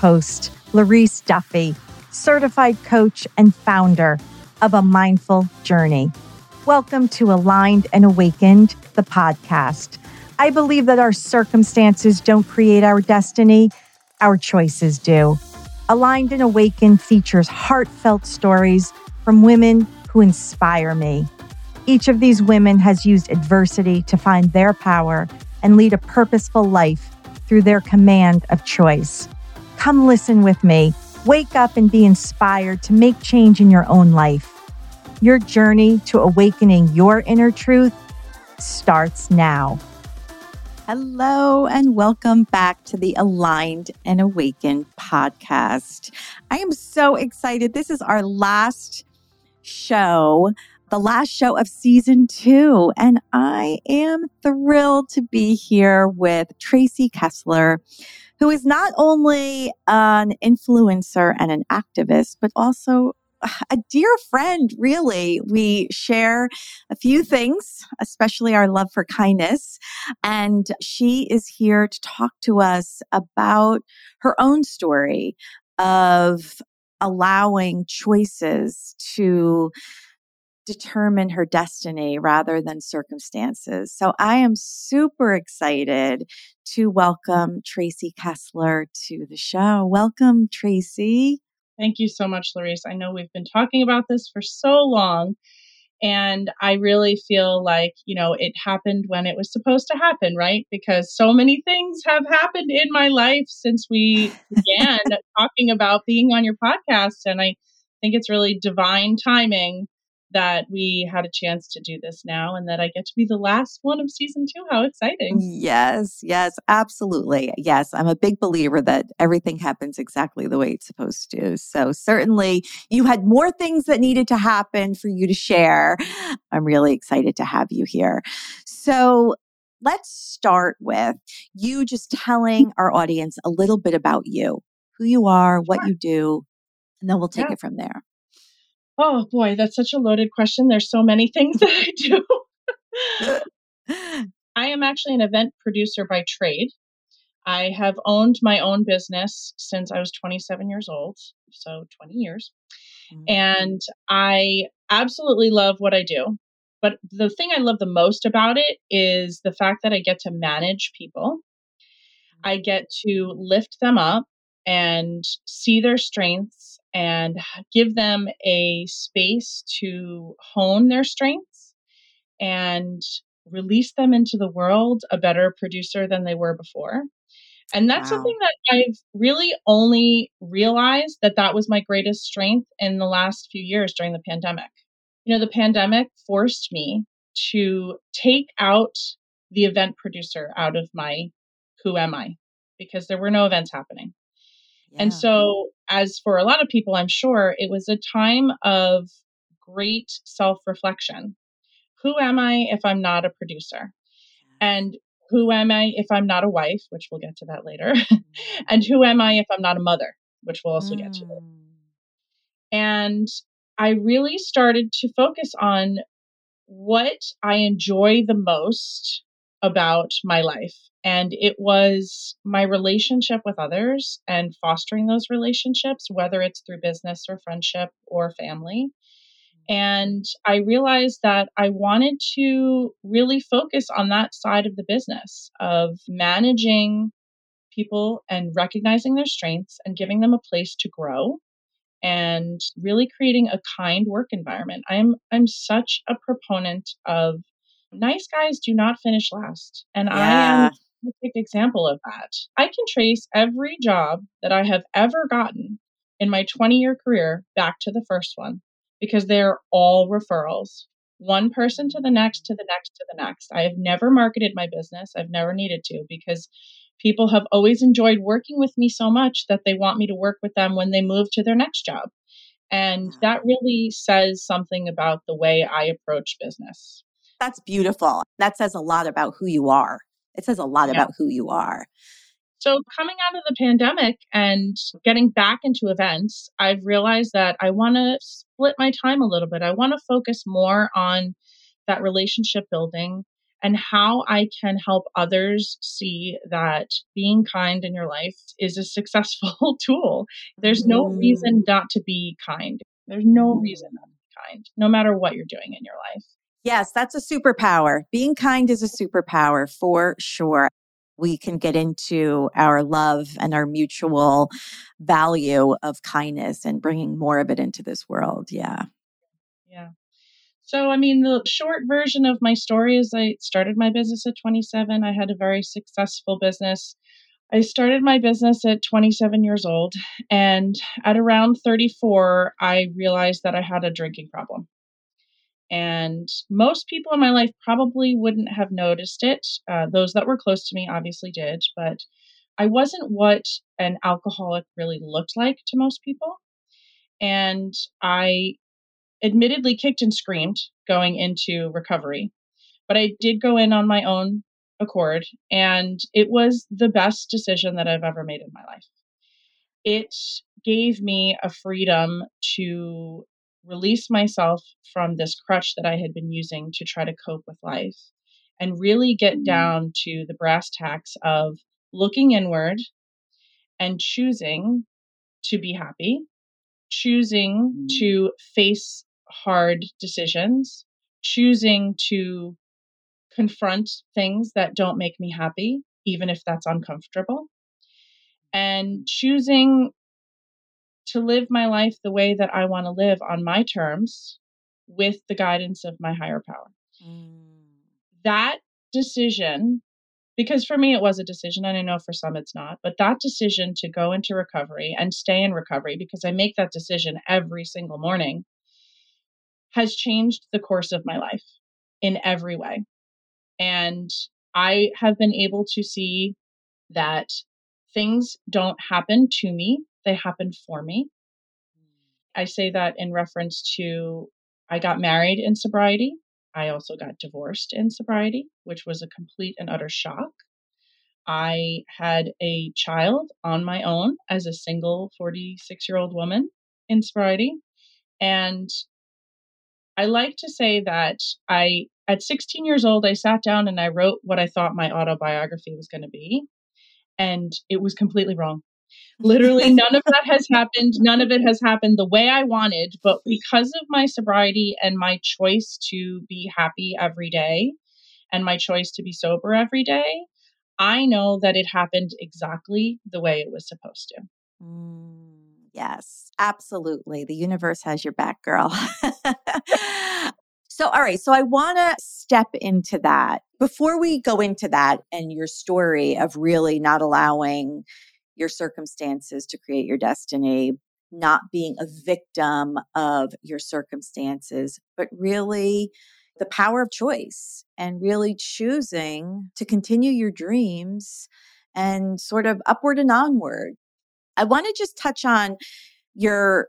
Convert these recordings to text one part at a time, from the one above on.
Host, Larice Duffy, certified coach and founder of A Mindful Journey. Welcome to Aligned and Awakened, the podcast. I believe that our circumstances don't create our destiny, our choices do. Aligned and Awakened features heartfelt stories from women who inspire me. Each of these women has used adversity to find their power and lead a purposeful life through their command of choice. Come listen with me. Wake up and be inspired to make change in your own life. Your journey to awakening your inner truth starts now. Hello, and welcome back to the Aligned and Awakened podcast. I am so excited. This is our last show the last show of season two. And I am thrilled to be here with Tracy Kessler, who is not only an influencer and an activist, but also a dear friend, really. We share a few things, especially our love for kindness. And she is here to talk to us about her own story of allowing choices to determine her destiny rather than circumstances. So I am super excited to welcome Tracy Kessler to the show. Welcome, Tracy. Thank you so much, Larice. I know we've been talking about this for so long. And I really feel like, you know, it happened when it was supposed to happen, right? Because so many things have happened in my life since we began talking about being on your podcast. And I think it's really divine timing that we had a chance to do this now and that I get to be the last one of season two. How exciting! Yes, yes, absolutely. Yes, I'm a big believer that everything happens exactly the way it's supposed to. So, certainly, you had more things that needed to happen for you to share. I'm really excited to have you here. So, let's start with you just telling our audience a little bit about you, who you are, what you do, and then we'll take yeah. it from there. Oh boy, that's such a loaded question. There's so many things that I do. I am actually an event producer by trade. I have owned my own business since I was 27 years old, so 20 years. Mm-hmm. And I absolutely love what I do. But the thing I love the most about it is the fact that I get to manage people. I get to lift them up and see their strengths and give them a space to hone their strengths and release them into the world a better producer than they were before. And that's wow. something that I've really only realized that that was my greatest strength in the last few years during the pandemic. You know, the pandemic forced me to take out the event producer out of my who am I because there were no events happening. And so, as for a lot of people, I'm sure it was a time of great self reflection. Who am I if I'm not a producer? And who am I if I'm not a wife, which we'll get to that later? and who am I if I'm not a mother, which we'll also get to. Mm. And I really started to focus on what I enjoy the most about my life. And it was my relationship with others and fostering those relationships, whether it's through business or friendship or family. Mm. And I realized that I wanted to really focus on that side of the business of managing people and recognizing their strengths and giving them a place to grow and really creating a kind work environment. I'm I'm such a proponent of nice guys do not finish last. And yeah. I am perfect example of that. I can trace every job that I have ever gotten in my 20 year career back to the first one because they're all referrals. One person to the next, to the next, to the next. I have never marketed my business. I've never needed to because people have always enjoyed working with me so much that they want me to work with them when they move to their next job. And mm. that really says something about the way I approach business. That's beautiful. That says a lot about who you are. It says a lot yeah. about who you are. So, coming out of the pandemic and getting back into events, I've realized that I want to split my time a little bit. I want to focus more on that relationship building and how I can help others see that being kind in your life is a successful tool. There's no mm. reason not to be kind. There's no mm. reason not to be kind, no matter what you're doing in your life. Yes, that's a superpower. Being kind is a superpower for sure. We can get into our love and our mutual value of kindness and bringing more of it into this world. Yeah. Yeah. So, I mean, the short version of my story is I started my business at 27. I had a very successful business. I started my business at 27 years old. And at around 34, I realized that I had a drinking problem. And most people in my life probably wouldn't have noticed it. Uh, those that were close to me obviously did, but I wasn't what an alcoholic really looked like to most people. And I admittedly kicked and screamed going into recovery, but I did go in on my own accord, and it was the best decision that I've ever made in my life. It gave me a freedom to release myself from this crutch that I had been using to try to cope with life and really get mm-hmm. down to the brass tacks of looking inward and choosing to be happy, choosing mm-hmm. to face hard decisions, choosing to confront things that don't make me happy, even if that's uncomfortable, and choosing to live my life the way that I want to live on my terms with the guidance of my higher power. Mm. That decision, because for me it was a decision, and I know for some it's not, but that decision to go into recovery and stay in recovery, because I make that decision every single morning, has changed the course of my life in every way. And I have been able to see that things don't happen to me, they happen for me. I mm. say that in reference to I got married in sobriety. I also got divorced in sobriety, which was a complete and utter shock. I had a child on my own as a single 46 year old woman in sobriety. And I like to say that I, at 16 years old, I sat down and I wrote what I thought my autobiography was going to be. And it was completely wrong. Literally, none of that has happened. None of it has happened the way I wanted. But because of my sobriety and my choice to be happy every day and my choice to be sober every day, I know that it happened exactly the way it was supposed to. Mm. Yes, absolutely. The universe has your back, girl. so, all right. So, I want to step into that. Before we go into that and your story of really not allowing your circumstances to create your destiny, not being a victim of your circumstances, but really the power of choice and really choosing to continue your dreams and sort of upward and onward I want to just touch on your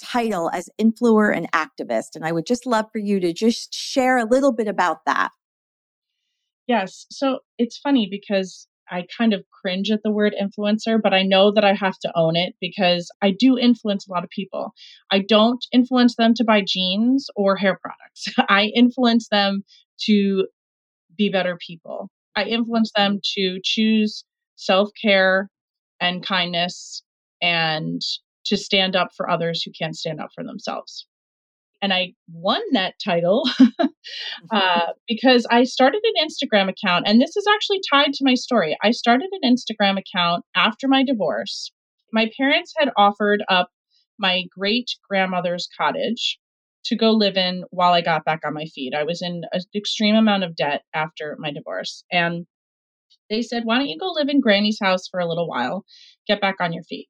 title as influencer and activist. And I would just love for you to just share a little bit about that. Yes. So it's funny because I kind of cringe at the word influencer, but I know that I have to own it because I do influence a lot of people. I don't influence them to buy jeans or hair products, I influence them to be better people. I influence them to choose self care and kindness and to stand up for others who can't stand up for themselves. And I won that title uh, because I started an Instagram account. And this is actually tied to my story. I started an Instagram account after my divorce. My parents had offered up my great grandmother's cottage to go live in while I got back on my feet. I was in an extreme amount of debt after my divorce. And they said, Why don't you go live in Granny's house for a little while, get back on your feet?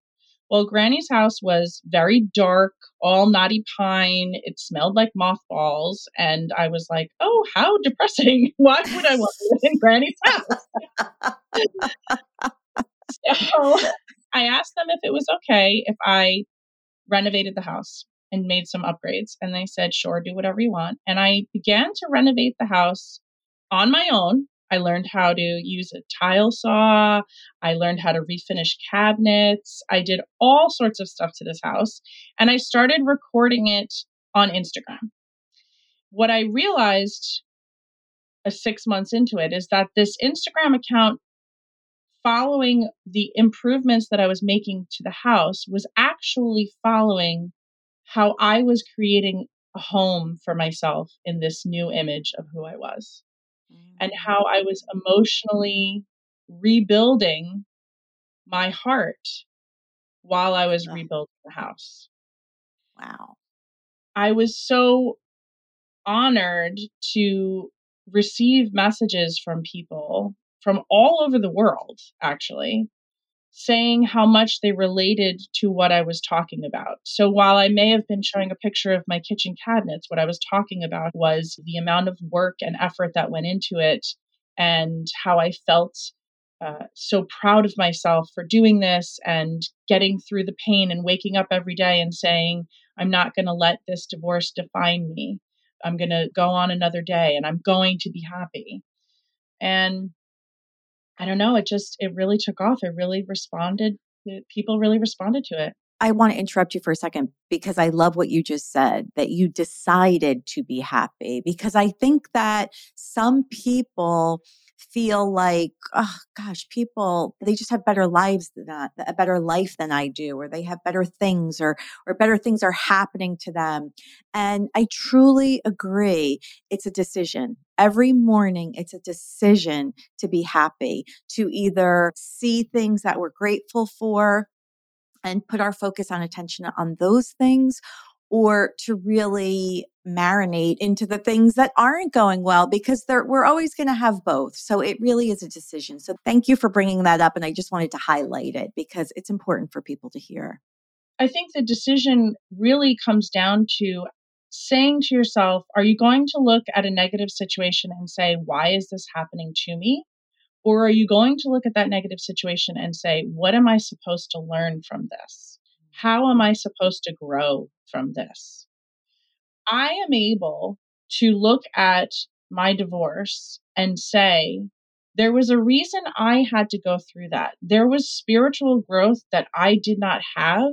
Well, Granny's house was very dark, all knotty pine. It smelled like mothballs. And I was like, oh, how depressing. Why would I want to live in Granny's house? so I asked them if it was okay if I renovated the house and made some upgrades. And they said, sure, do whatever you want. And I began to renovate the house on my own I learned how to use a tile saw. I learned how to refinish cabinets. I did all sorts of stuff to this house. And I started recording it on Instagram. What I realized a six months into it is that this Instagram account, following the improvements that I was making to the house, was actually following how I was creating a home for myself in this new image of who I was, and how I was mm. emotionally rebuilding my heart while I was rebuilding the house. Wow. I was so honored to receive messages from people from all over the world, actually, saying how much they related to what I was talking about. So while I may have been showing a picture of my kitchen cabinets, what I was talking about was the amount of work and effort that went into it and how I felt uh, so proud of myself for doing this and getting through the pain and waking up every day and saying, I'm not going to let this divorce define me. I'm going to go on another day and I'm going to be happy. And I don't know, it just, it really took off. It really responded. People really responded to it. I want to interrupt you for a second because I love what you just said that you decided to be happy. Because I think that some people feel like, oh gosh, people, they just have better lives than that, a better life than I do, or they have better things or, or better things are happening to them. And I truly agree. It's a decision. Every morning, it's a decision to be happy, to either see things that we're grateful for and put our focus on attention on those things or to really marinate into the things that aren't going well because we're always going to have both. So it really is a decision. So thank you for bringing that up. And I just wanted to highlight it because it's important for people to hear. I think the decision really comes down to saying to yourself, are you going to look at a negative situation and say, why is this happening to me? Or are you going to look at that negative situation and say, what am I supposed to learn from this? How am I supposed to grow from this? I am able to look at my divorce and say, there was a reason I had to go through that. There was spiritual growth that I did not have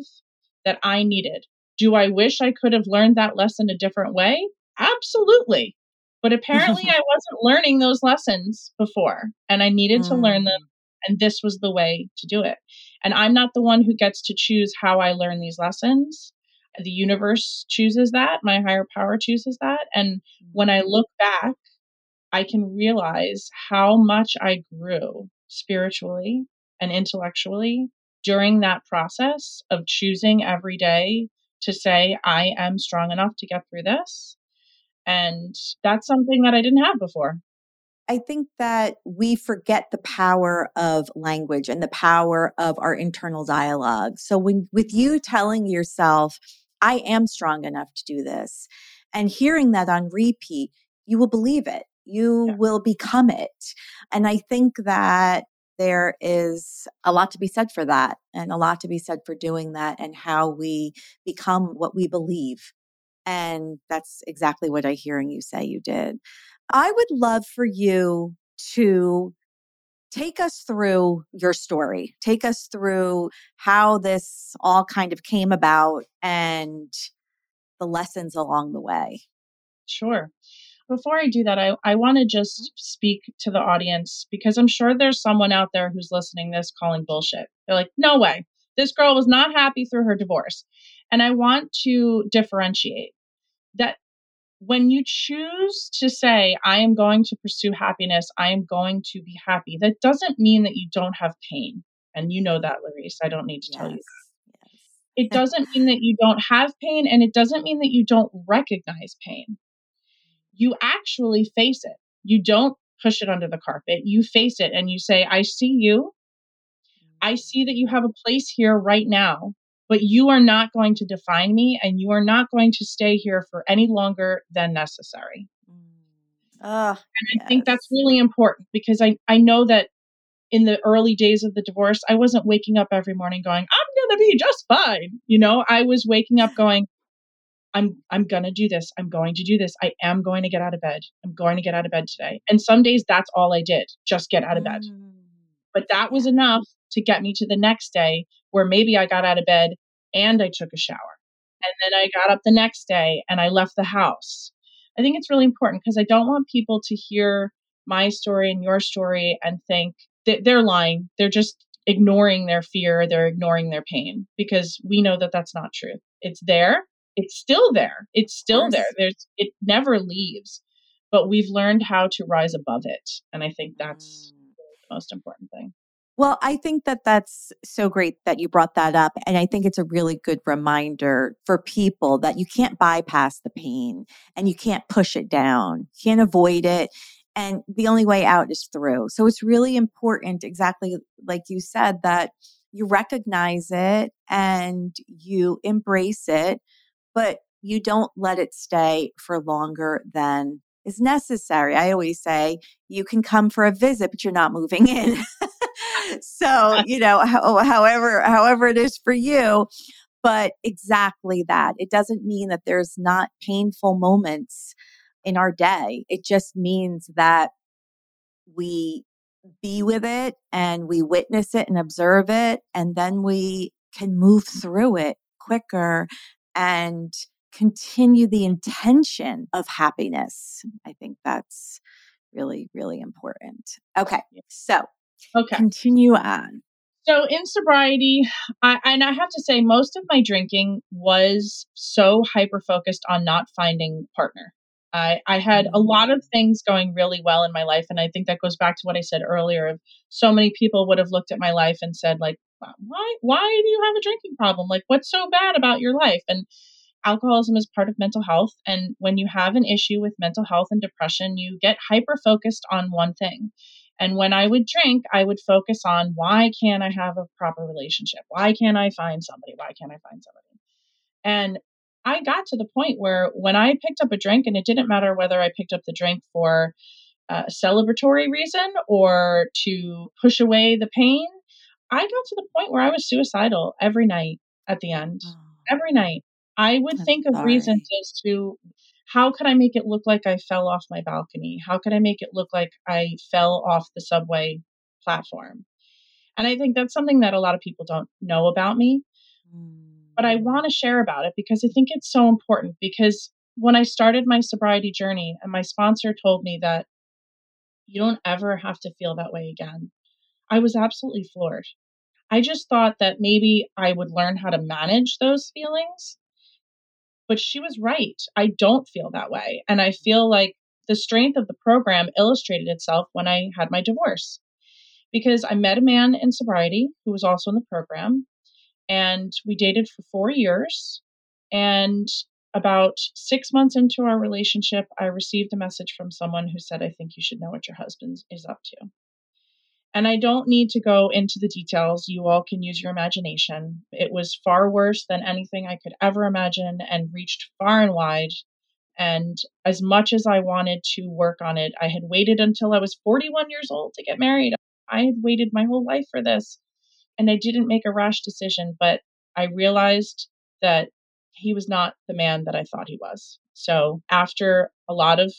that I needed. Do I wish I could have learned that lesson a different way? Absolutely. But apparently, I wasn't learning those lessons before, and I needed mm. to learn them. Mm. And this was the way to do it. And I'm not the one who gets to choose how I learn these lessons the universe chooses that, my higher power chooses that. And when I mm-hmm. look back, I can realize how much I grew spiritually and intellectually during that process of choosing every day to say, I am strong enough to get through this. And that's something that I didn't have before. I think that we forget the power of language and the power of our internal dialogue. So when with you telling yourself, I am strong enough to do this. And hearing that on repeat, you will believe it. You yeah. will become it. And I think that there is a lot to be said for that and a lot to be said for doing that and how we become what we believe. And that's exactly what I hearing you say you did. I would love for you to take us through your story. Take us through how this all kind of came about and the lessons along the way. Sure. Before I do that, I, I want to just mm-hmm. speak to the audience because I'm sure there's someone out there who's listening this calling bullshit. They're like, no way. This girl was not happy through her divorce. And I want to differentiate that when you choose to say, I am going to pursue happiness, I am going to be happy, that doesn't mean that you don't have pain. And you know that, Larice. I don't need to yes. tell you that. Yes. It doesn't mean that you don't have pain, and it doesn't mean that you don't recognize pain. You actually face it. You don't push it under the carpet. You face it and you say, I see you. I mm. see that you have a place here right now but you are not going to define me and you are not going to stay here for any longer than necessary. Uh, and I yes. think that's really important because I, I know that in the early days of the divorce, I wasn't waking up every morning going, I'm going to be just fine. You know, I was waking up going, I'm I'm going to do this. I'm going to do this. I am going to get out of bed. I'm going to get out of bed today. And some days that's all I did, just get out of bed. Mm. But that was enough to get me to the next day where maybe I got out of bed and I took a shower. And then I got up the next day and I left the house. I think it's really important because I don't want people to hear my story and your story and think that they're lying. They're just ignoring their fear, they're ignoring their pain because we know that that's not true. It's there. It's still there. It's still there. There's it never leaves. But we've learned how to rise above it, and I think that's mm. the most important thing. Well, I think that that's so great that you brought that up. And I think it's a really good reminder for people that you can't bypass the pain and you can't push it down, you can't avoid it. And the only way out is through. So it's really important, exactly like you said, that you recognize it and you embrace it, but you don't let it stay for longer than is necessary. I always say you can come for a visit, but you're not moving in. so, you know, how, however, however it is for you, but exactly that. It doesn't mean that there's not painful moments in our day. It just means that we be with it and we witness it and observe it, and then we can move through it quicker and continue the intention of happiness. I think that's really, really important. Okay. So, okay. Continue on. So in sobriety, I, and I have to say, most of my drinking was so hyper focused on not finding partner. I, I had a mm-hmm. lot of things going really well in my life, and I think that goes back to what I said earlier. Of so many people would have looked at my life and said, like, why, why do you have a drinking problem? Like, what's so bad about your life? And alcoholism is part of mental health. And when you have an issue with mental health and depression, you get hyper focused on one thing. And when I would drink, I would focus on why can't I have a proper relationship? Why can't I find somebody? Why can't I find somebody? And I got to the point where when I picked up a drink, and it didn't matter whether I picked up the drink for a celebratory reason or to push away the pain, I got to the point where I was suicidal every night at the end. Oh. Every night. I would think of sorry. reasons as to how could I make it look like I fell off my balcony? How could I make it look like I fell off the subway platform? And I think that's something that a lot of people don't know about me. But I mm. want to share about it because I think it's so important. Because when I started my sobriety journey, and my sponsor told me that you don't ever have to feel that way again, I was absolutely floored. I just thought that maybe I would learn how to manage those feelings but she was right. I don't feel that way. And I feel like the strength of the program illustrated itself when I had my divorce. Because I met a man in sobriety who was also in the program, and we dated for four years. And about six months into our relationship, I received a message from someone who said, I think you should know what your husband is up to. And I don't need to go into the details. You all can use your imagination. It was far worse than anything I could ever imagine and reached far and wide. And as much as I wanted to work on it, I had waited until I was 41 years old to get married. I had waited my whole life for this. And I didn't make a rash decision, but I realized that he was not the man that I thought he was. So after a lot of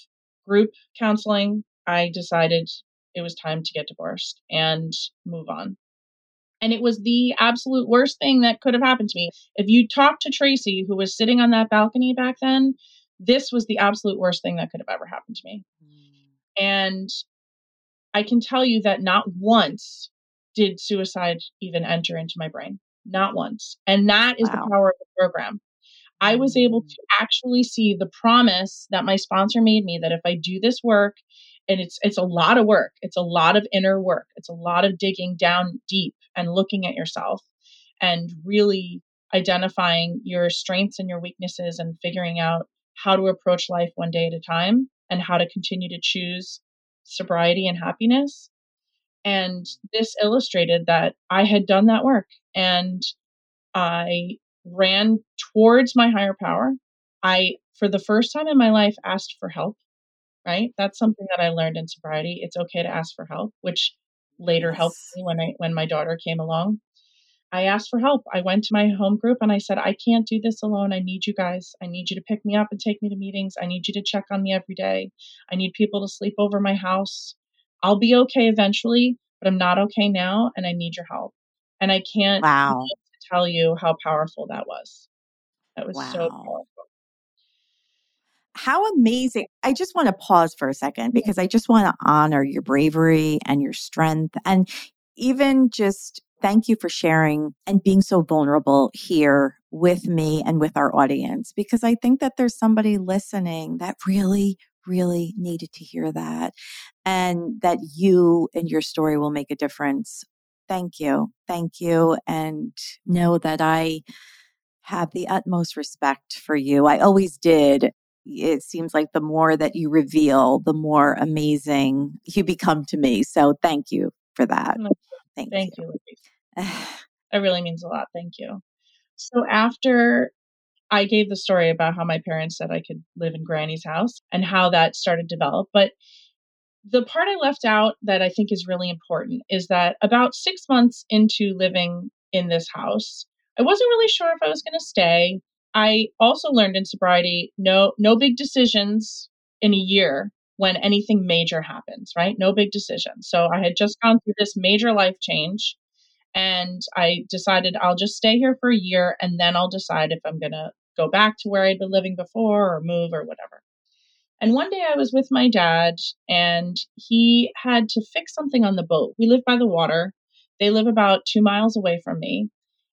group counseling, I decided it was time to get divorced and move on. And it was the absolute worst thing that could have happened to me. If you talked to Tracy, who was sitting on that balcony back then, this was the absolute worst thing that could have ever happened to me. Mm. And I can tell you that not once did suicide even enter into my brain. Not once. And that is wow. the power of the program. I was able mm. to actually see the promise that my sponsor made me that if I do this work and it's it's a lot of work. It's a lot of inner work. It's a lot of digging down deep and looking at yourself and really identifying your strengths and your weaknesses and figuring out how to approach life one day at a time and how to continue to choose sobriety and happiness. And this illustrated that i had done that work and i ran towards my higher power. I for the first time in my life asked for help right? That's something that I learned in sobriety. It's okay to ask for help, which later yes. helped me when I when my daughter came along. I asked for help. I went to my home group and I said, I can't do this alone. I need you guys. I need you to pick me up and take me to meetings. I need you to check on me every day. I need people to sleep over my house. I'll be okay eventually, but I'm not okay now and I need your help. And I can't wow. tell you how powerful that was. That was wow. so powerful. How amazing. I just want to pause for a second because I just want to honor your bravery and your strength and even just thank you for sharing and being so vulnerable here with me and with our audience because I think that there's somebody listening that really, really needed to hear that and that you and your story will make a difference. Thank you. Thank you. And know that I have the utmost respect for you. I always did. It seems like the more that you reveal, the more amazing you become to me. So thank you for that. Thank, thank you. you that really means a lot. Thank you. So after I gave the story about how my parents said I could live in Granny's house and how that started to develop, but the part I left out that I think is really important is that about six months into living in this house, I wasn't really sure if I was going to stay. I also learned in sobriety no no big decisions in a year when anything major happens, right? No big decisions. So I had just gone through this major life change and I decided I'll just stay here for a year and then I'll decide if I'm going to go back to where I'd been living before or move or whatever. And one day I was with my dad and he had to fix something on the boat. We live by the water. They live about two miles away from me.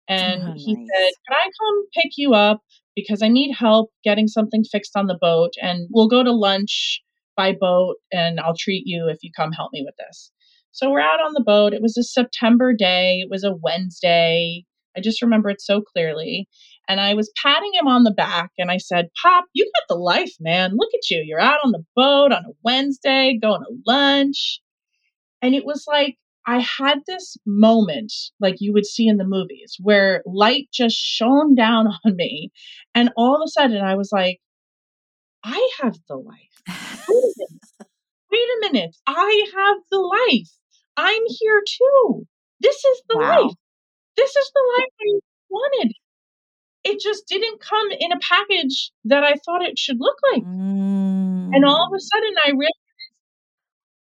And oh, he nice. said, Can I come pick you up? Because I need help getting something fixed on the boat. And we'll go to lunch by boat and I'll treat you if you come help me with this. So we're out on the boat. It was a September day, it was a Wednesday. I just remember it so clearly. And I was patting him on the back and I said, Pop, you got the life, man. Look at you. You're out on the boat on a Wednesday, going to lunch. And it was like, I had this moment like you would see in the movies where light just shone down on me. And all of a sudden I was like, I have the life. Wait a minute. Wait a minute. I have the life. I'm here too. This is the wow. life. This is the life I wanted. It just didn't come in a package that I thought it should look like. Mm. And all of a mm. sudden I realized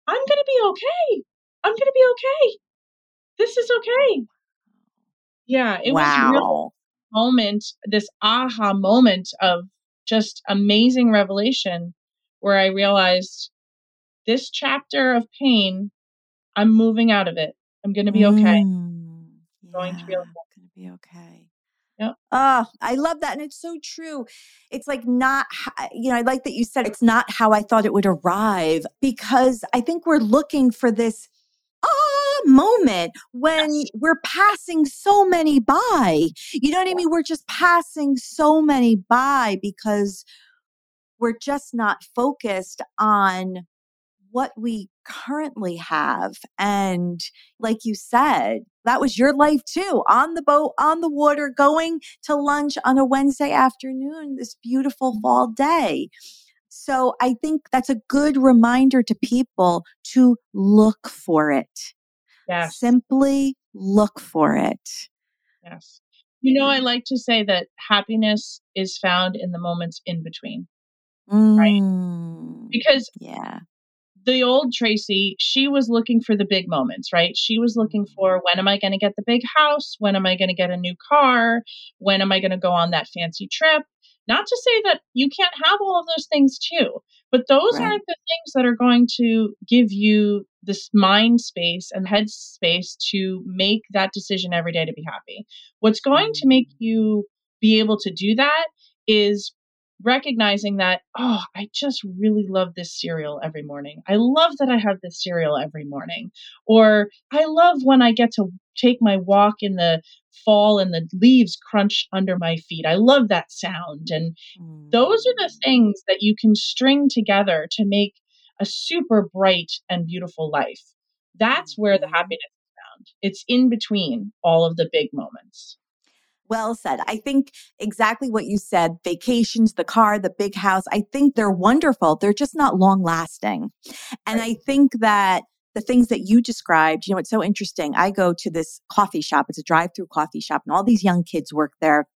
I'm going to be okay. I'm going to be okay. This is okay. Yeah, it wow. was real moment, this aha moment of just amazing revelation where I realized this chapter of pain, I'm moving out of it. I'm going to be okay. Mm, yeah, going to be okay. Going to be okay. Yep. Oh, I love that. And it's so true. It's like not, you know, I like that you said it's not how I thought it would arrive because I think we're looking for this ah moment when we're passing so many by. You know what I mean? We're just passing so many by because we're just not focused on what we currently have. And like you said, that was your life too on the boat, on the water, going to lunch on a Wednesday afternoon, this beautiful mm-hmm. fall day. So I think that's a good reminder to people to look for it. Yes. Simply look for it. Yes. You know, I like to say that happiness is found in the moments in between. Mm, right? Because yeah the old Tracy, she was looking for the big moments, right? She was looking for when am I going to get the big house? When am I going to get a new car? When am I going to go on that fancy trip? Not to say that you can't have all of those things too, but those right. aren't the things that are going to give you this mind space and head space to make that decision every day to be happy. What's going to make mm. you be able to do that is recognizing that, oh, I just really love this cereal every morning. I love that I have this cereal every morning. Or I love when I get to take my walk in the fall and the leaves crunch under my feet. I love that sound. And mm. those are the things that you can string together to make a super bright and beautiful life. That's where the mm-hmm. happiness is found. It's in between all of the big moments. Well said. I think exactly what you said vacations, the car, the big house, I think they're wonderful. They're just not long lasting. And I think that the things that you described, you know, it's so interesting. I go to this coffee shop, it's a drive through coffee shop, and all these young kids work there.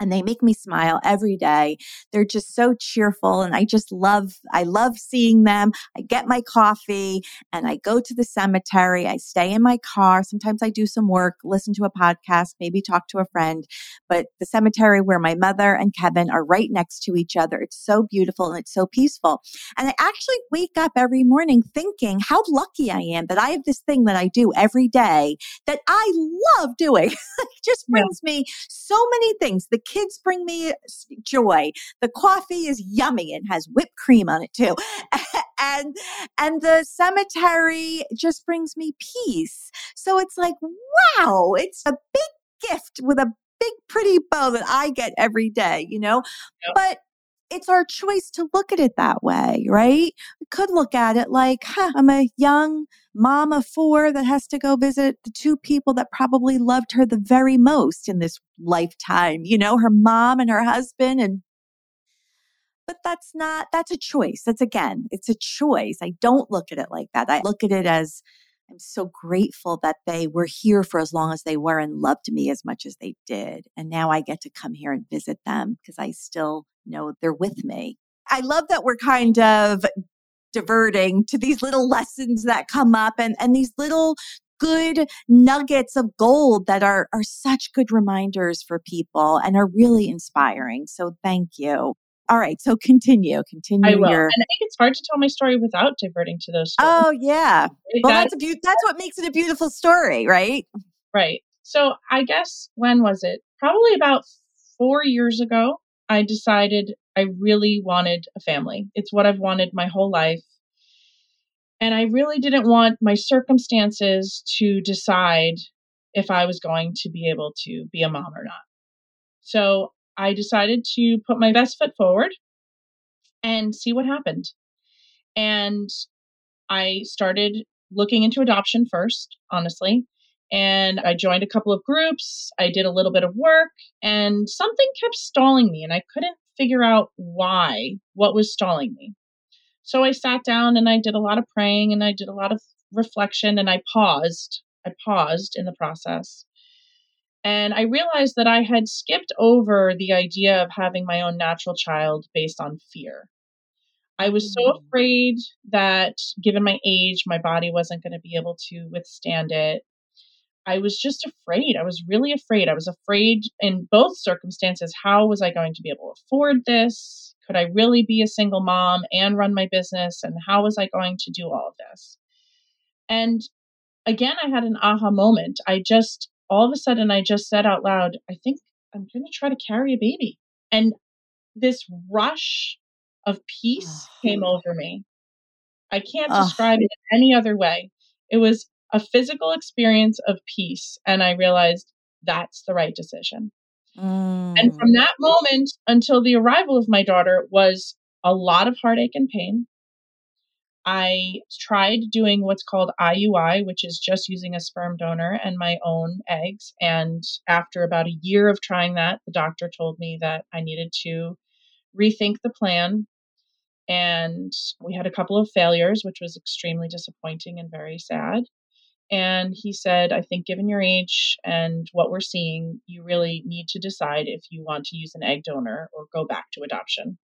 And they make me smile every day. They're just so cheerful and I just love I love seeing them. I get my coffee and I go to the cemetery. I stay in my car. Sometimes I do some work, listen to a podcast, maybe talk to a friend. But the cemetery where my mother and Kevin are right next to each other. It's so beautiful and it's so peaceful. And I actually wake up every morning thinking how lucky I am that I have this thing that I do every day that I love doing. it just brings yeah. me so many things. The kids bring me joy. The coffee is yummy and has whipped cream on it too. and and the cemetery just brings me peace. So it's like, wow, it's a big gift with a big pretty bow that I get every day, you know? Yep. But it's our choice to look at it that way, right? We could look at it like, huh, I'm a young mom of four that has to go visit the two people that probably loved her the very most in this lifetime, you know, her mom and her husband. And, but that's not, that's a choice. That's again, it's a choice. I don't look at it like that. I look at it as, I'm so grateful that they were here for as long as they were and loved me as much as they did. And now I get to come here and visit them because I still know they're with me. I love that we're kind of diverting to these little lessons that come up and, and these little good nuggets of gold that are, are such good reminders for people and are really inspiring. So thank you. All right, so continue, continue. I will, your... and I think it's hard to tell my story without diverting to those. Stories. Oh yeah, well that's a be- that's what makes it a beautiful story, right? Right. So I guess when was it? Probably about four years ago. I decided I really wanted a family. It's what I've wanted my whole life. And I really didn't want my circumstances to decide if I was going to be able to be a mom or not. So I decided to put my best foot forward and see what happened. And I started looking into adoption first, honestly. And I joined a couple of groups. I did a little bit of work, and something kept stalling me, and I couldn't figure out why, what was stalling me. So I sat down and I did a lot of praying and I did a lot of reflection and I paused. I paused in the process. And I realized that I had skipped over the idea of having my own natural child based on fear. I was so mm. afraid that, given my age, my body wasn't going to be able to withstand it. I was just afraid. I was really afraid. I was afraid in both circumstances. How was I going to be able to afford this? Could I really be a single mom and run my business? And how was I going to do all of this? And again, I had an aha moment. I just, all of a sudden, I just said out loud, I think I'm going to try to carry a baby. And this rush of peace came over me. I can't describe it in any other way. It was a physical experience of peace. And I realized that's the right decision. Mm. And from that moment until the arrival of my daughter was a lot of heartache and pain. I tried doing what's called IUI, which is just using a sperm donor and my own eggs. And after about a year of trying that, the doctor told me that I needed to rethink the plan. And we had a couple of failures, which was extremely disappointing and very sad. And he said, I think given your age and what we're seeing, you really need to decide if you want to use an egg donor or go back to adoption.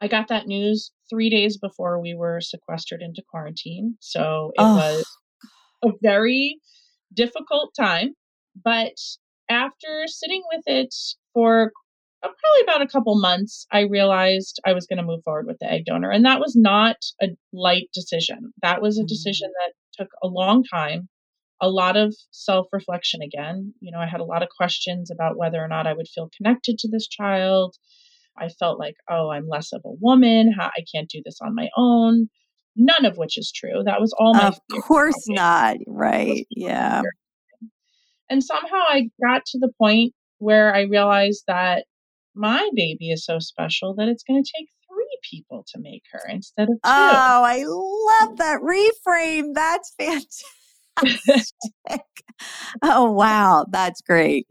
I got that news three days before we were sequestered into quarantine. So it oh. was a very difficult time. But after sitting with it for probably about a couple months, I realized I was going to move forward with the egg donor. And that was not a light decision. That was a mm-hmm. decision that took a long time, a lot of self reflection again. You know, I had a lot of questions about whether or not I would feel connected to this child. I felt like, oh, I'm less of a woman. How, I can't do this on my own. None of which is true. That was all my. Of course not. Right. Yeah. And somehow I got to the point where I realized that my baby is so special that it's going to take three people to make her instead of two. Oh, I love mm. that reframe. That's fantastic. oh, wow. That's great.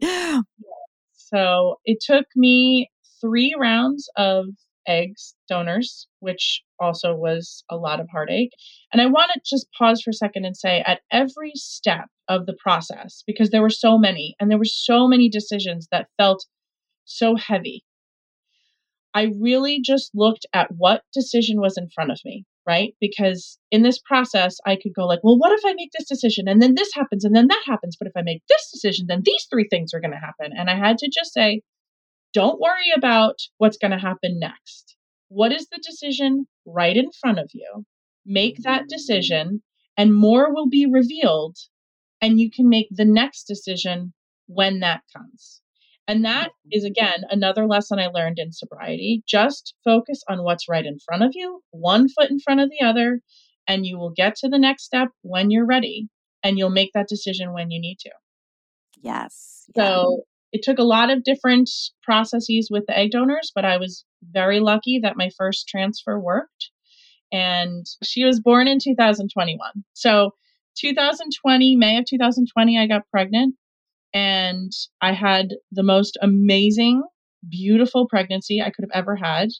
So it took me three rounds of eggs donors, which also was a lot of heartache. And I want to just pause for a second and say at every step of the process, because there were so many and there were so many decisions that felt so heavy. I really just looked at what decision was in front of me, right? Because in this process, I could go like, well, what if I make this decision and then this happens and then that happens? But if I make this decision, then these three things are going to happen. And I had to just say, don't worry about what's going to happen next. What is the decision right in front of you? Make that decision, and more will be revealed, and you can make the next decision when that comes. And that mm-hmm. is, again, another lesson I learned in sobriety. Just focus on what's right in front of you, one foot in front of the other, and you will get to the next step when you're ready, and you'll make that decision when you need to. Yes. So it took a lot of different processes with the egg donors, but I was very lucky that my first transfer worked. And she was born in 2021. So 2020, May of 2020, I got pregnant and I had the most amazing, beautiful pregnancy I could have ever had.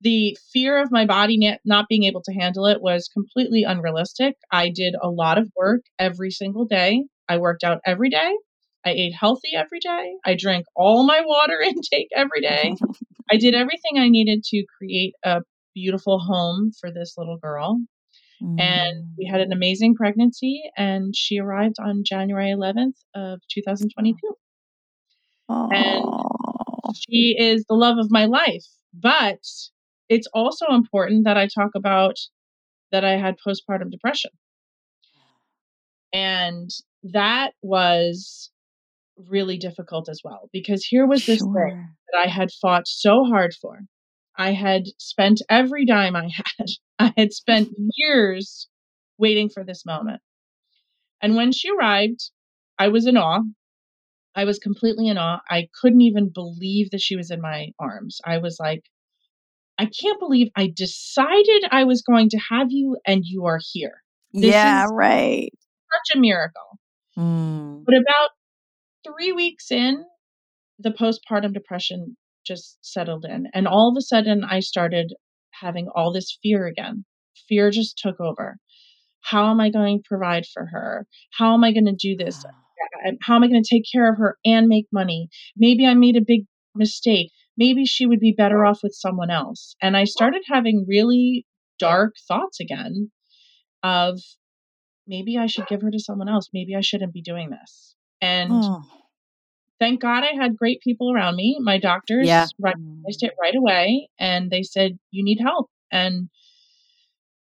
The fear of my body not being able to handle it was completely unrealistic. I did a lot of work every single day. I worked out every day. I ate healthy every day. I drank all my water intake every day. I did everything I needed to create a beautiful home for this little girl. Mm. And we had an amazing pregnancy, and she arrived on January 11th of 2022. Aww. And she is the love of my life. But it's also important that I talk about that I had postpartum depression. And that was really difficult as well because here was this sure. thing that I had fought so hard for. I had spent every dime I had. I had spent years waiting for this moment. And when she arrived, I was in awe. I was completely in awe. I couldn't even believe that she was in my arms. I was like, I can't believe I decided I was going to have you and you are here. This yeah, right. Such a miracle. Mm. But about three weeks in, the postpartum depression just settled in. And all of a sudden, I started having all this fear again. Fear just took over. How am I going to provide for her? How am I going to do this? Ah. How am I going to take care of her and make money? Maybe I made a big mistake. Maybe she would be better off with someone else. And I started having really dark thoughts again of maybe I should give her to someone else. Maybe I shouldn't be doing this. And oh thank God I had great people around me. My doctors yeah. recognized it right away and they said, You need help. And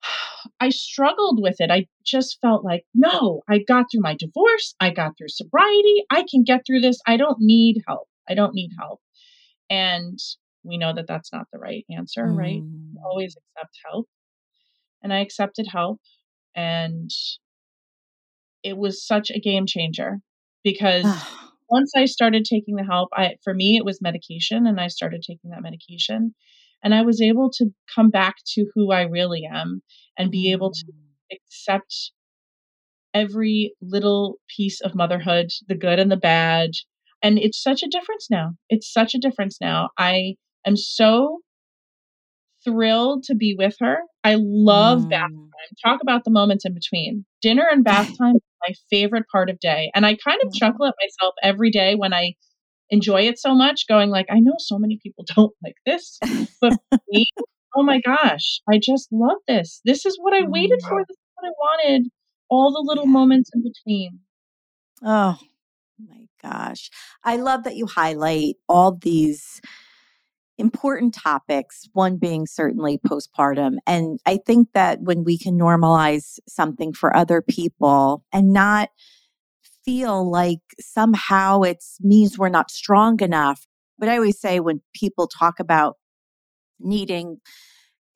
I struggled with it. I just felt like, no, I got through my divorce. I got through sobriety. I can get through this. I don't need help. I don't need help. And we know that that's not the right answer, mm. right? Always accept help. And I accepted help. And it was such a game changer because once I started taking the help, I for me it was medication and I started taking that medication and I was able to come back to who I really am and be able to mm. accept every little piece of motherhood, the good and the bad. And it's such a difference now. It's such a difference now. I am so thrilled to be with her. I love mm. bath time. Talk about the moments in between. Dinner and bath time my favorite part of day. And I kind of mm-hmm. chuckle at myself every day when I enjoy it so much, going like, I know so many people don't like this, but me, oh my gosh, I just love this. This is what I waited for. This is what I wanted. All the little yeah. moments in between. Oh my gosh. I love that you highlight all these important topics, one being certainly postpartum. And I think that when we can normalize something for other people and not feel like somehow it means we're not strong enough. But I always say when people talk about needing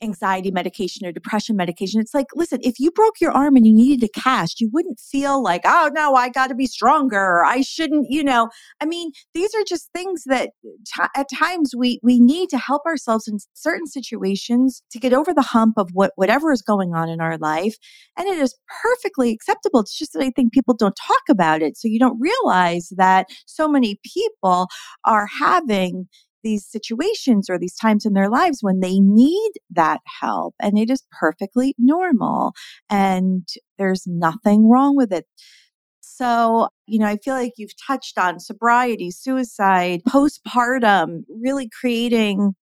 anxiety medication or depression medication. It's like, listen, if you broke your arm and you needed a cast, you wouldn't feel like, oh no, I got to be stronger. I shouldn't, you know. I mean, these are just things that t- at times we we need to help ourselves in certain situations to get over the hump of what whatever is going on in our life, and it is perfectly acceptable. It's just that I think people don't talk about it, so you don't realize that so many people are having these situations or these times in their lives when they need that help. And it is perfectly normal. And there's nothing wrong with it. So, you know, I feel like you've touched on sobriety, suicide, postpartum, really creating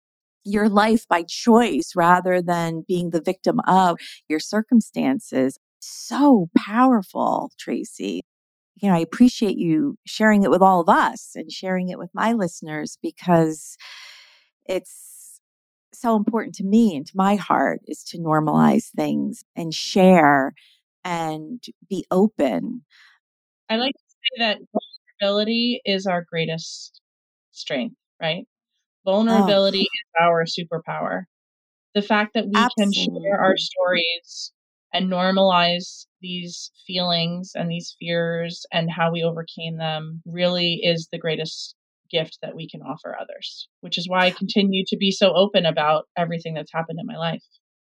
your life by choice rather than being the victim of your circumstances. So powerful, Tracy. You know, I appreciate you sharing it with all of us and sharing it with my listeners because it's so important to me and to my heart is to normalize things and share and be open. I like to say that vulnerability is our greatest strength, right? Oh. Vulnerability oh. is our superpower. The fact that we Absolutely. can share our stories and normalize these feelings and these fears and how we overcame them really is the greatest gift that we can offer others, which is why I continue to be so open about everything that's happened in my life.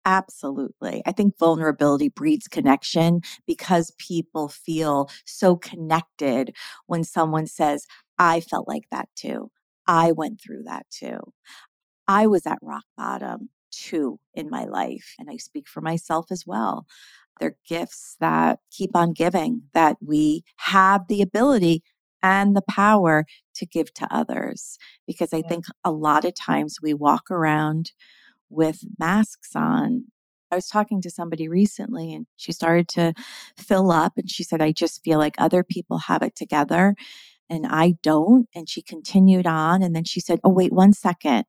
Absolutely. I think vulnerability breeds connection because people feel so connected when someone says, I felt like that too. I went through that too. I was at rock bottom too in my life. And I speak for myself as well. They're gifts that keep on giving, that we have the ability and the power to give to others. Because I think a lot of times we walk around with masks on. I was talking to somebody recently and she started to fill up and she said, I just feel like other people have it together and I don't. And she continued on. And then she said, Oh, wait one second.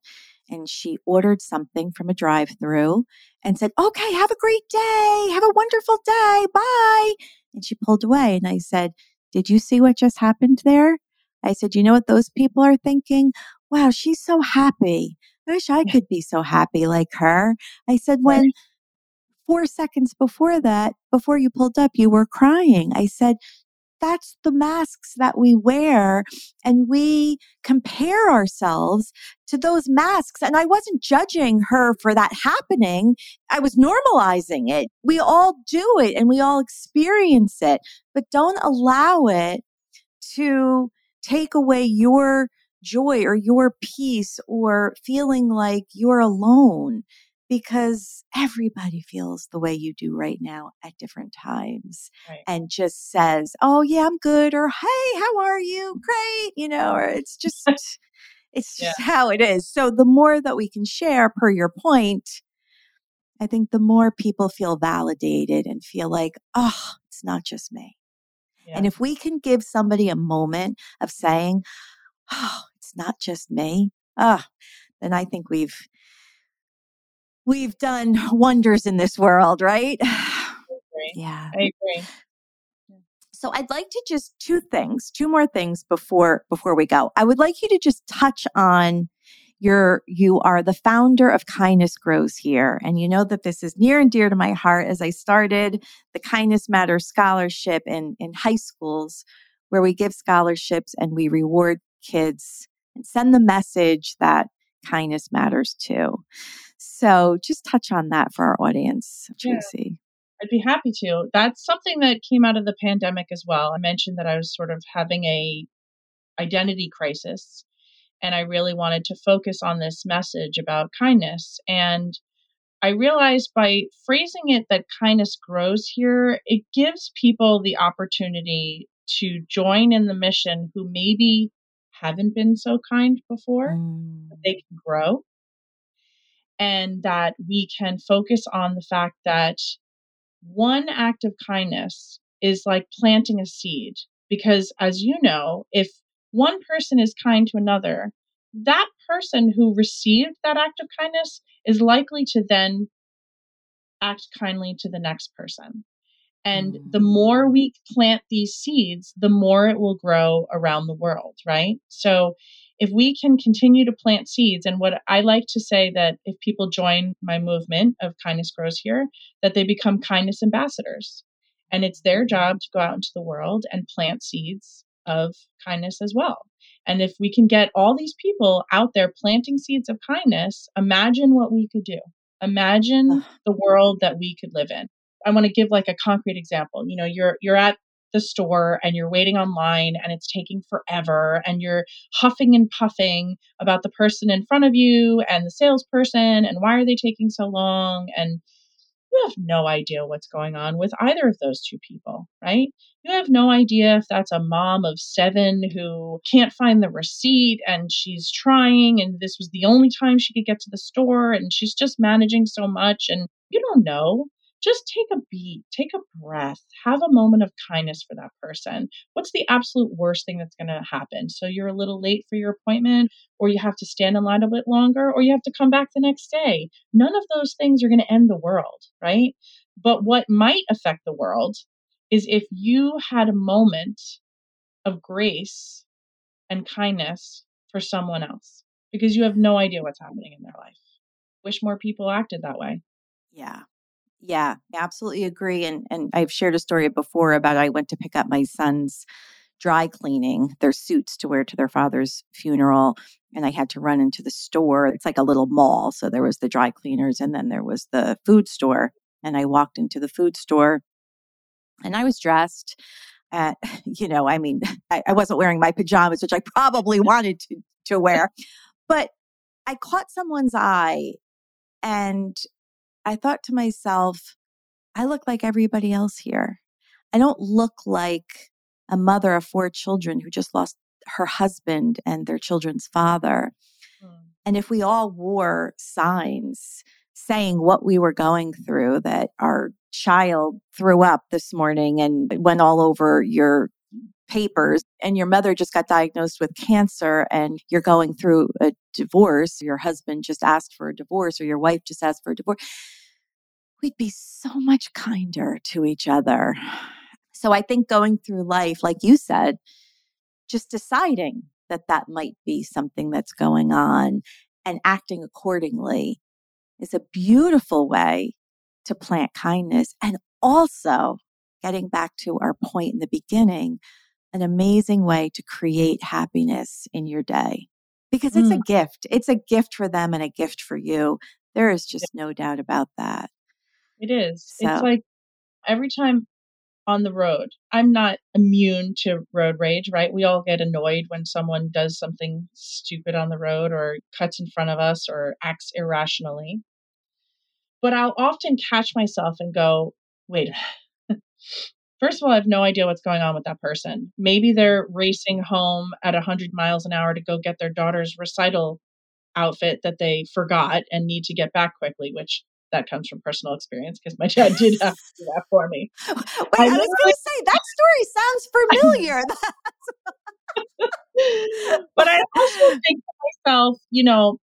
And she ordered something from a drive through and said, Okay, have a great day. Have a wonderful day. Bye. And she pulled away. And I said, Did you see what just happened there? I said, You know what those people are thinking? Wow, she's so happy. I wish I could be so happy like her. I said, when four seconds before that, before you pulled up, you were crying. I said, that's the masks that we wear and we compare ourselves to those masks and i wasn't judging her for that happening i was normalizing it. We all do it and we all experience it but don't allow it to take away your joy or your peace or feeling like you're alone because everybody feels the way you do right now at different times right. and just says, Oh, yeah, I'm good, or Hey, how are you? Mm. Great, you know, or it's just, it's just yeah. how it is. So the more that we can share, per your point, I think the more people feel validated and feel like, Oh, it's not just me. Yeah. And if we can give somebody a moment of saying, Oh, it's not just me. Ah, oh, then I think we've we've done wonders in this world, right? Yeah. I agree. So I'd like to just two things, two more things before before we go. I would like you to just touch on your you are the founder of Kindness Grows Here and you know that this is near and dear to my heart as I started the Kindness Matters scholarship in in high schools where we give scholarships and we reward kids and send the message that kindness matters too. So just touch on that for our audience, Tracy. Yeah, I'd be happy to. That's something that came out of the pandemic as well. I mentioned that I was sort of having a identity crisis and I really wanted to focus on this message about kindness and I realized by phrasing it that kindness grows here, it gives people the opportunity to join in the mission who maybe haven't been so kind before, mm. they can grow. And that we can focus on the fact that one act of kindness is like planting a seed. Because as you know, if one person is kind to another, that person who received that act of kindness is likely to then act kindly to the next person. And mm. the more we plant these seeds, the more it will grow around the world, right? So if we can continue to plant seeds, and what I like to say that if people join my movement of kindness grows here, that they become kindness ambassadors. And it's their job to go out into the world and plant seeds of kindness as well. And if we can get all these people out there planting seeds of kindness, imagine what we could do. Imagine the world that we could live in. I want to give like a concrete example. You know, you're you're at the store and you're waiting online and it's taking forever and you're huffing and puffing about the person in front of you and the salesperson and why are they taking so long and you have no idea what's going on with either of those two people, right? You have no idea if that's a mom of seven who can't find the receipt and she's trying, and this was the only time she could get to the store, and she's just managing so much, and you don't know just take a beat, take a breath, have a moment of kindness for that person. What's the absolute worst thing that's going to happen? So you're a little late for your appointment, or you have to stand in line a bit longer, or you have to come back the next day. None of those things are going to end the world, right? But what might affect the world is if you had a moment of grace and kindness for someone else because you have no idea what's happening in their life. Wish more people acted that way. Yeah. Yeah, absolutely agree. And and I've shared a story before about I went to pick up my son's dry cleaning their suits to wear to their father's funeral and I had to run into the store. It's like a little mall. So there was the dry cleaners and then there was the food store. And I walked into the food store and I was dressed at, you know, I mean, I, I wasn't wearing my pajamas, which I probably wanted to, to wear, but I caught someone's eye and I thought to myself, I look like everybody else here. I don't look like a mother of four children who just lost her husband and their children's father. Mm. And if we all wore signs saying what we were going through, that our child threw up this morning and went all over your papers and your mother just got diagnosed with cancer and you're going through a divorce, your husband just asked for a divorce or your wife just asked for a divorce, we'd be so much kinder to each other. So I think going through life, like you said, just deciding that that might be something that's going on and acting accordingly is a beautiful way to plant kindness and also getting back to our point in the beginning an amazing way to create happiness in your day because it's mm. a gift. It's a gift for them and a gift for you. There is just no doubt about that. It is. So. It's like every time on the road, I'm not immune to road rage, right? We all get annoyed when someone does something stupid on the road or cuts in front of us or acts irrationally. But I'll often catch myself and go, wait, First of all, I have no idea what's going on with that person. Maybe they're racing home at 100 miles an hour to go get their daughter's recital outfit that they forgot and need to get back quickly, which that comes from personal experience because my dad did have to do that for me. Wait, I, I was going to say that story sounds familiar. but I also think to myself, you know,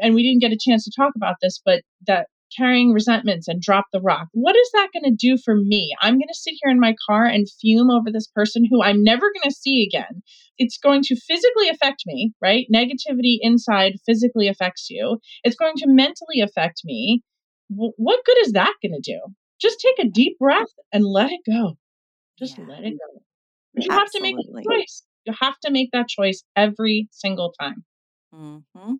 and we didn't get a chance to talk about this, but that carrying resentments and drop the rock. What is that going to do for me? I'm going to sit here in my car and fume over this person who I'm never going to see again. It's going to physically affect me, right? Negativity inside physically affects you. It's going to mentally affect me. What good is that going to do? Just take a deep breath and let it go. Just yeah. let it go. You Absolutely. have to make a choice. You have to make that choice every single time. Mm-hmm.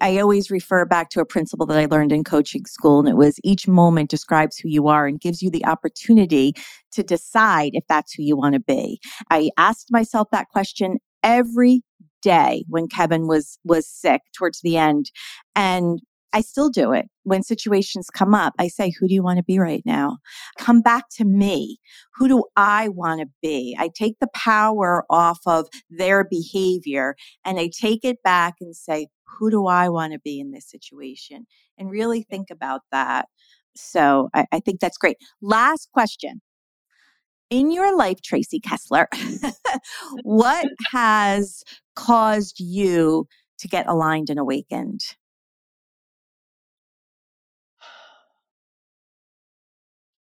I always refer back to a principle that I learned in coaching school, and it was each moment describes who you are and gives you the opportunity to decide if that's who you want to be. I asked myself that question every day when Kevin was was sick towards the end, and I still do it. When situations come up, I say, Who do you want to be right now? Come back to me. Who do I want to be? I take the power off of their behavior and I take it back and say, Who do I want to be in this situation? And really think about that. So I, I think that's great. Last question. In your life, Tracy Kessler, what has caused you to get aligned and awakened?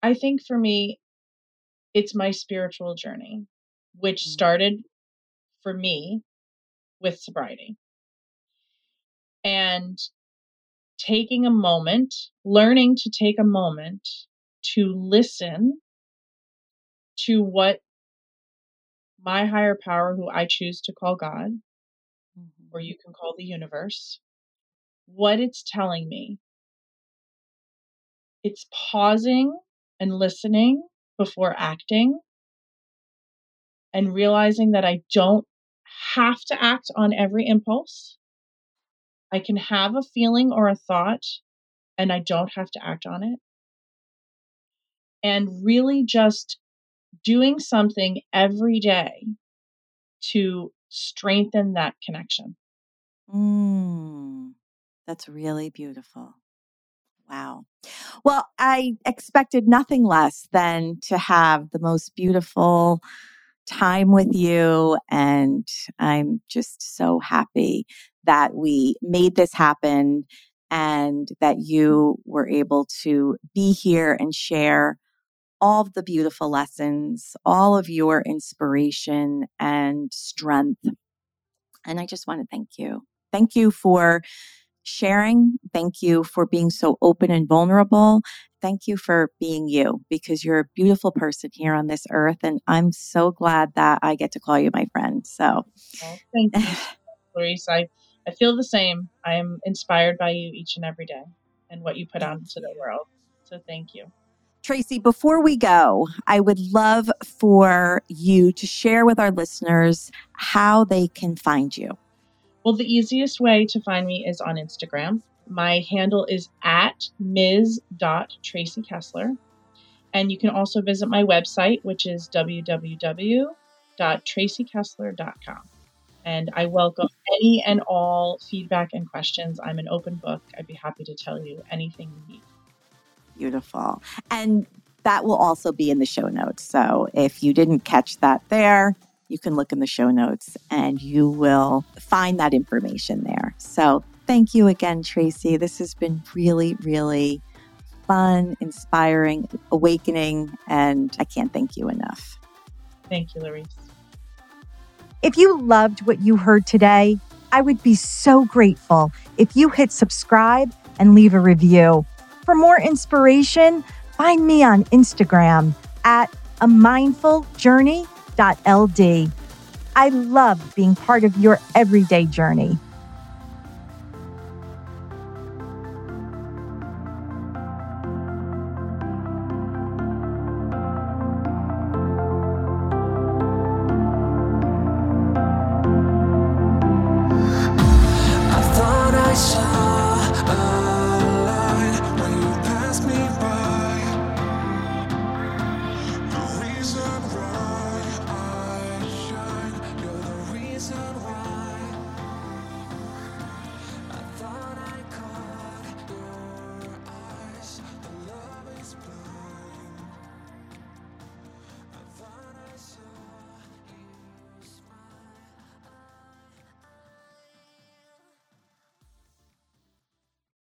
I think for me, it's my spiritual journey, which mm. started for me with sobriety. And taking a moment, learning to take a moment to listen to what my higher power, who I choose to call God, mm-hmm. or you can call the universe, what it's telling me. It's pausing and listening before acting and realizing that I don't have to act on every impulse. I can have a feeling or a thought and I don't have to act on it. and really just doing something every day to strengthen that connection. Mm, that's really beautiful. Wow. Well, I expected nothing less than to have the most beautiful time with you. And I'm just so happy that we made this happen and that you were able to be here and share all of the beautiful lessons, all of your inspiration and strength. And I just want to thank you. Thank you for sharing. Thank you for being so open and vulnerable. Thank you for being you because you're a beautiful person here on this earth. And I'm so glad that I get to call you my friend. So well, thank you, Clarice. I, I feel the same. I am inspired by you each and every day and what you put out into the world. So thank you. Tracy, before we go, I would love for you to share with our listeners how they can find you. Well, the easiest way to find me is on Instagram. My handle is at ms.tracykessler. And you can also visit my website, which is www.tracykessler.com. And I welcome any and all feedback and questions. I'm an open book. I'd be happy to tell you anything you need. Beautiful. And that will also be in the show notes. So if you didn't catch that there, you can look in the show notes and you will find that information there. So thank you again, Tracy. This has been really, really fun, inspiring, awakening, and I can't thank you enough. Thank you, Larissa. If you loved what you heard today, I would be so grateful if you hit subscribe and leave a review. For more inspiration, find me on Instagram at a mindful journey ld. I love being part of your everyday journey.